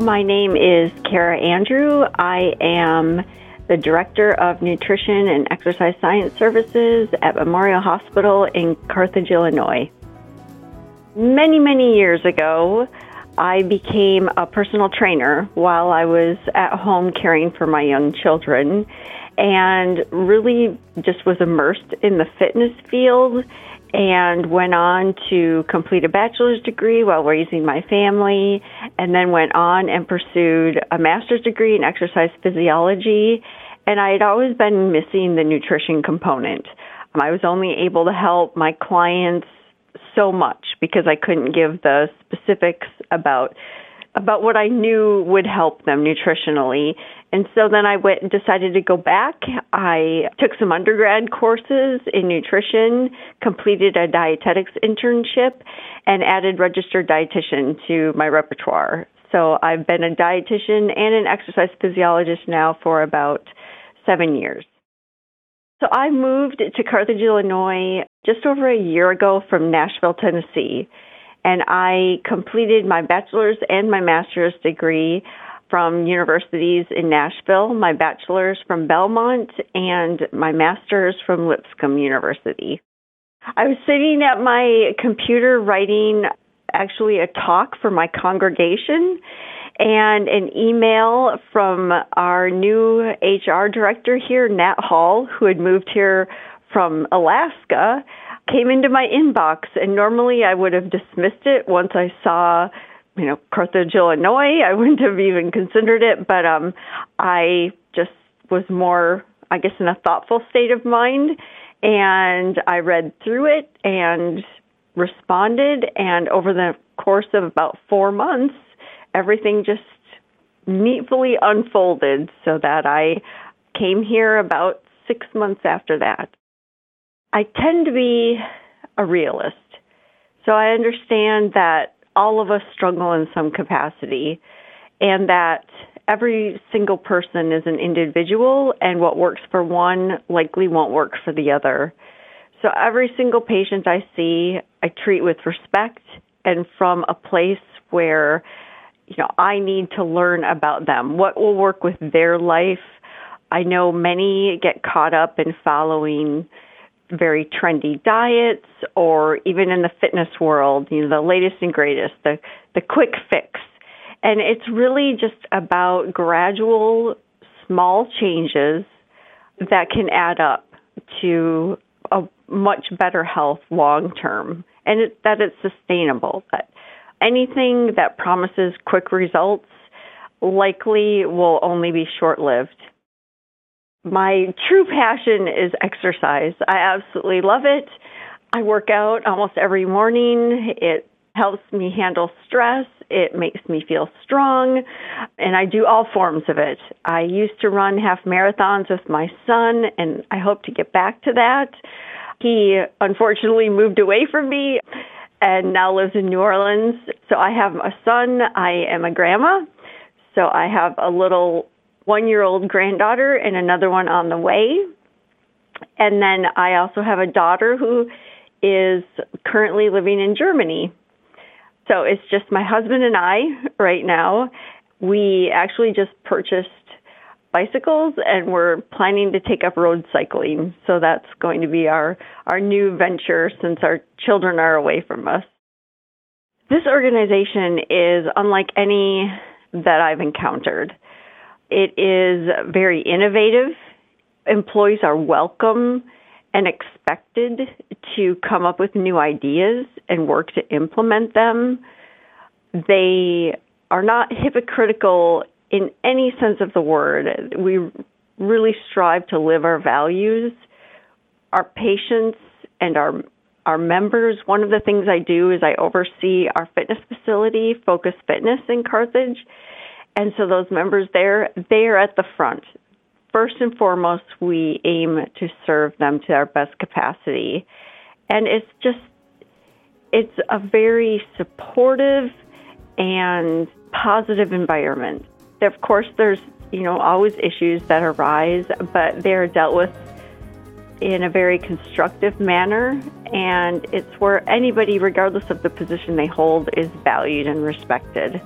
My name is Kara Andrew. I am the Director of Nutrition and Exercise Science Services at Memorial Hospital in Carthage, Illinois. Many, many years ago, I became a personal trainer while I was at home caring for my young children and really just was immersed in the fitness field and went on to complete a bachelor's degree while raising my family, and then went on and pursued a master's degree in exercise physiology. And I had always been missing the nutrition component. Um, I was only able to help my clients so much because I couldn't give the specifics about about what I knew would help them nutritionally. And so then I went and decided to go back. I took some undergrad courses in nutrition, completed a dietetics internship, and added registered dietitian to my repertoire. So I've been a dietitian and an exercise physiologist now for about seven years. So I moved to Carthage, Illinois just over a year ago from Nashville, Tennessee. And I completed my bachelor's and my master's degree from universities in Nashville, my bachelor's from Belmont, and my master's from Lipscomb University. I was sitting at my computer writing actually a talk for my congregation and an email from our new HR director here, Nat Hall, who had moved here from Alaska, came into my inbox. And normally I would have dismissed it once I saw you know, Carthage, Illinois. I wouldn't have even considered it, but um, I just was more, I guess, in a thoughtful state of mind. And I read through it and responded. And over the course of about four months, everything just neatly unfolded so that I came here about six months after that. I tend to be a realist. So I understand that all of us struggle in some capacity, and that every single person is an individual, and what works for one likely won't work for the other. So every single patient I see, I treat with respect and from a place where you know I need to learn about them, what will work with their life. I know many get caught up in following very trendy diets or even in the fitness world, you know, the latest and greatest, the the quick fix. And it's really just about gradual small changes that can add up to a much better health long term and it, that it's sustainable that anything that promises quick results likely will only be short lived my true passion is exercise. I absolutely love it. I work out almost every morning. It helps me handle stress. It makes me feel strong, and I do all forms of it. I used to run half marathons with my son, and I hope to get back to that. He unfortunately moved away from me and now lives in New Orleans. So I have a son, I am a grandma. So I have a little one year old granddaughter and another one on the way. And then I also have a daughter who is currently living in Germany. So it's just my husband and I right now. We actually just purchased bicycles and we're planning to take up road cycling. So that's going to be our, our new venture since our children are away from us. This organization is unlike any that I've encountered. It is very innovative. Employees are welcome and expected to come up with new ideas and work to implement them. They are not hypocritical in any sense of the word. We really strive to live our values. Our patients and our our members, one of the things I do is I oversee our fitness facility, Focus Fitness in Carthage, and so those members there, they are at the front. First and foremost, we aim to serve them to our best capacity. And it's just, it's a very supportive and positive environment. Of course, there's, you know, always issues that arise, but they're dealt with in a very constructive manner. And it's where anybody, regardless of the position they hold, is valued and respected.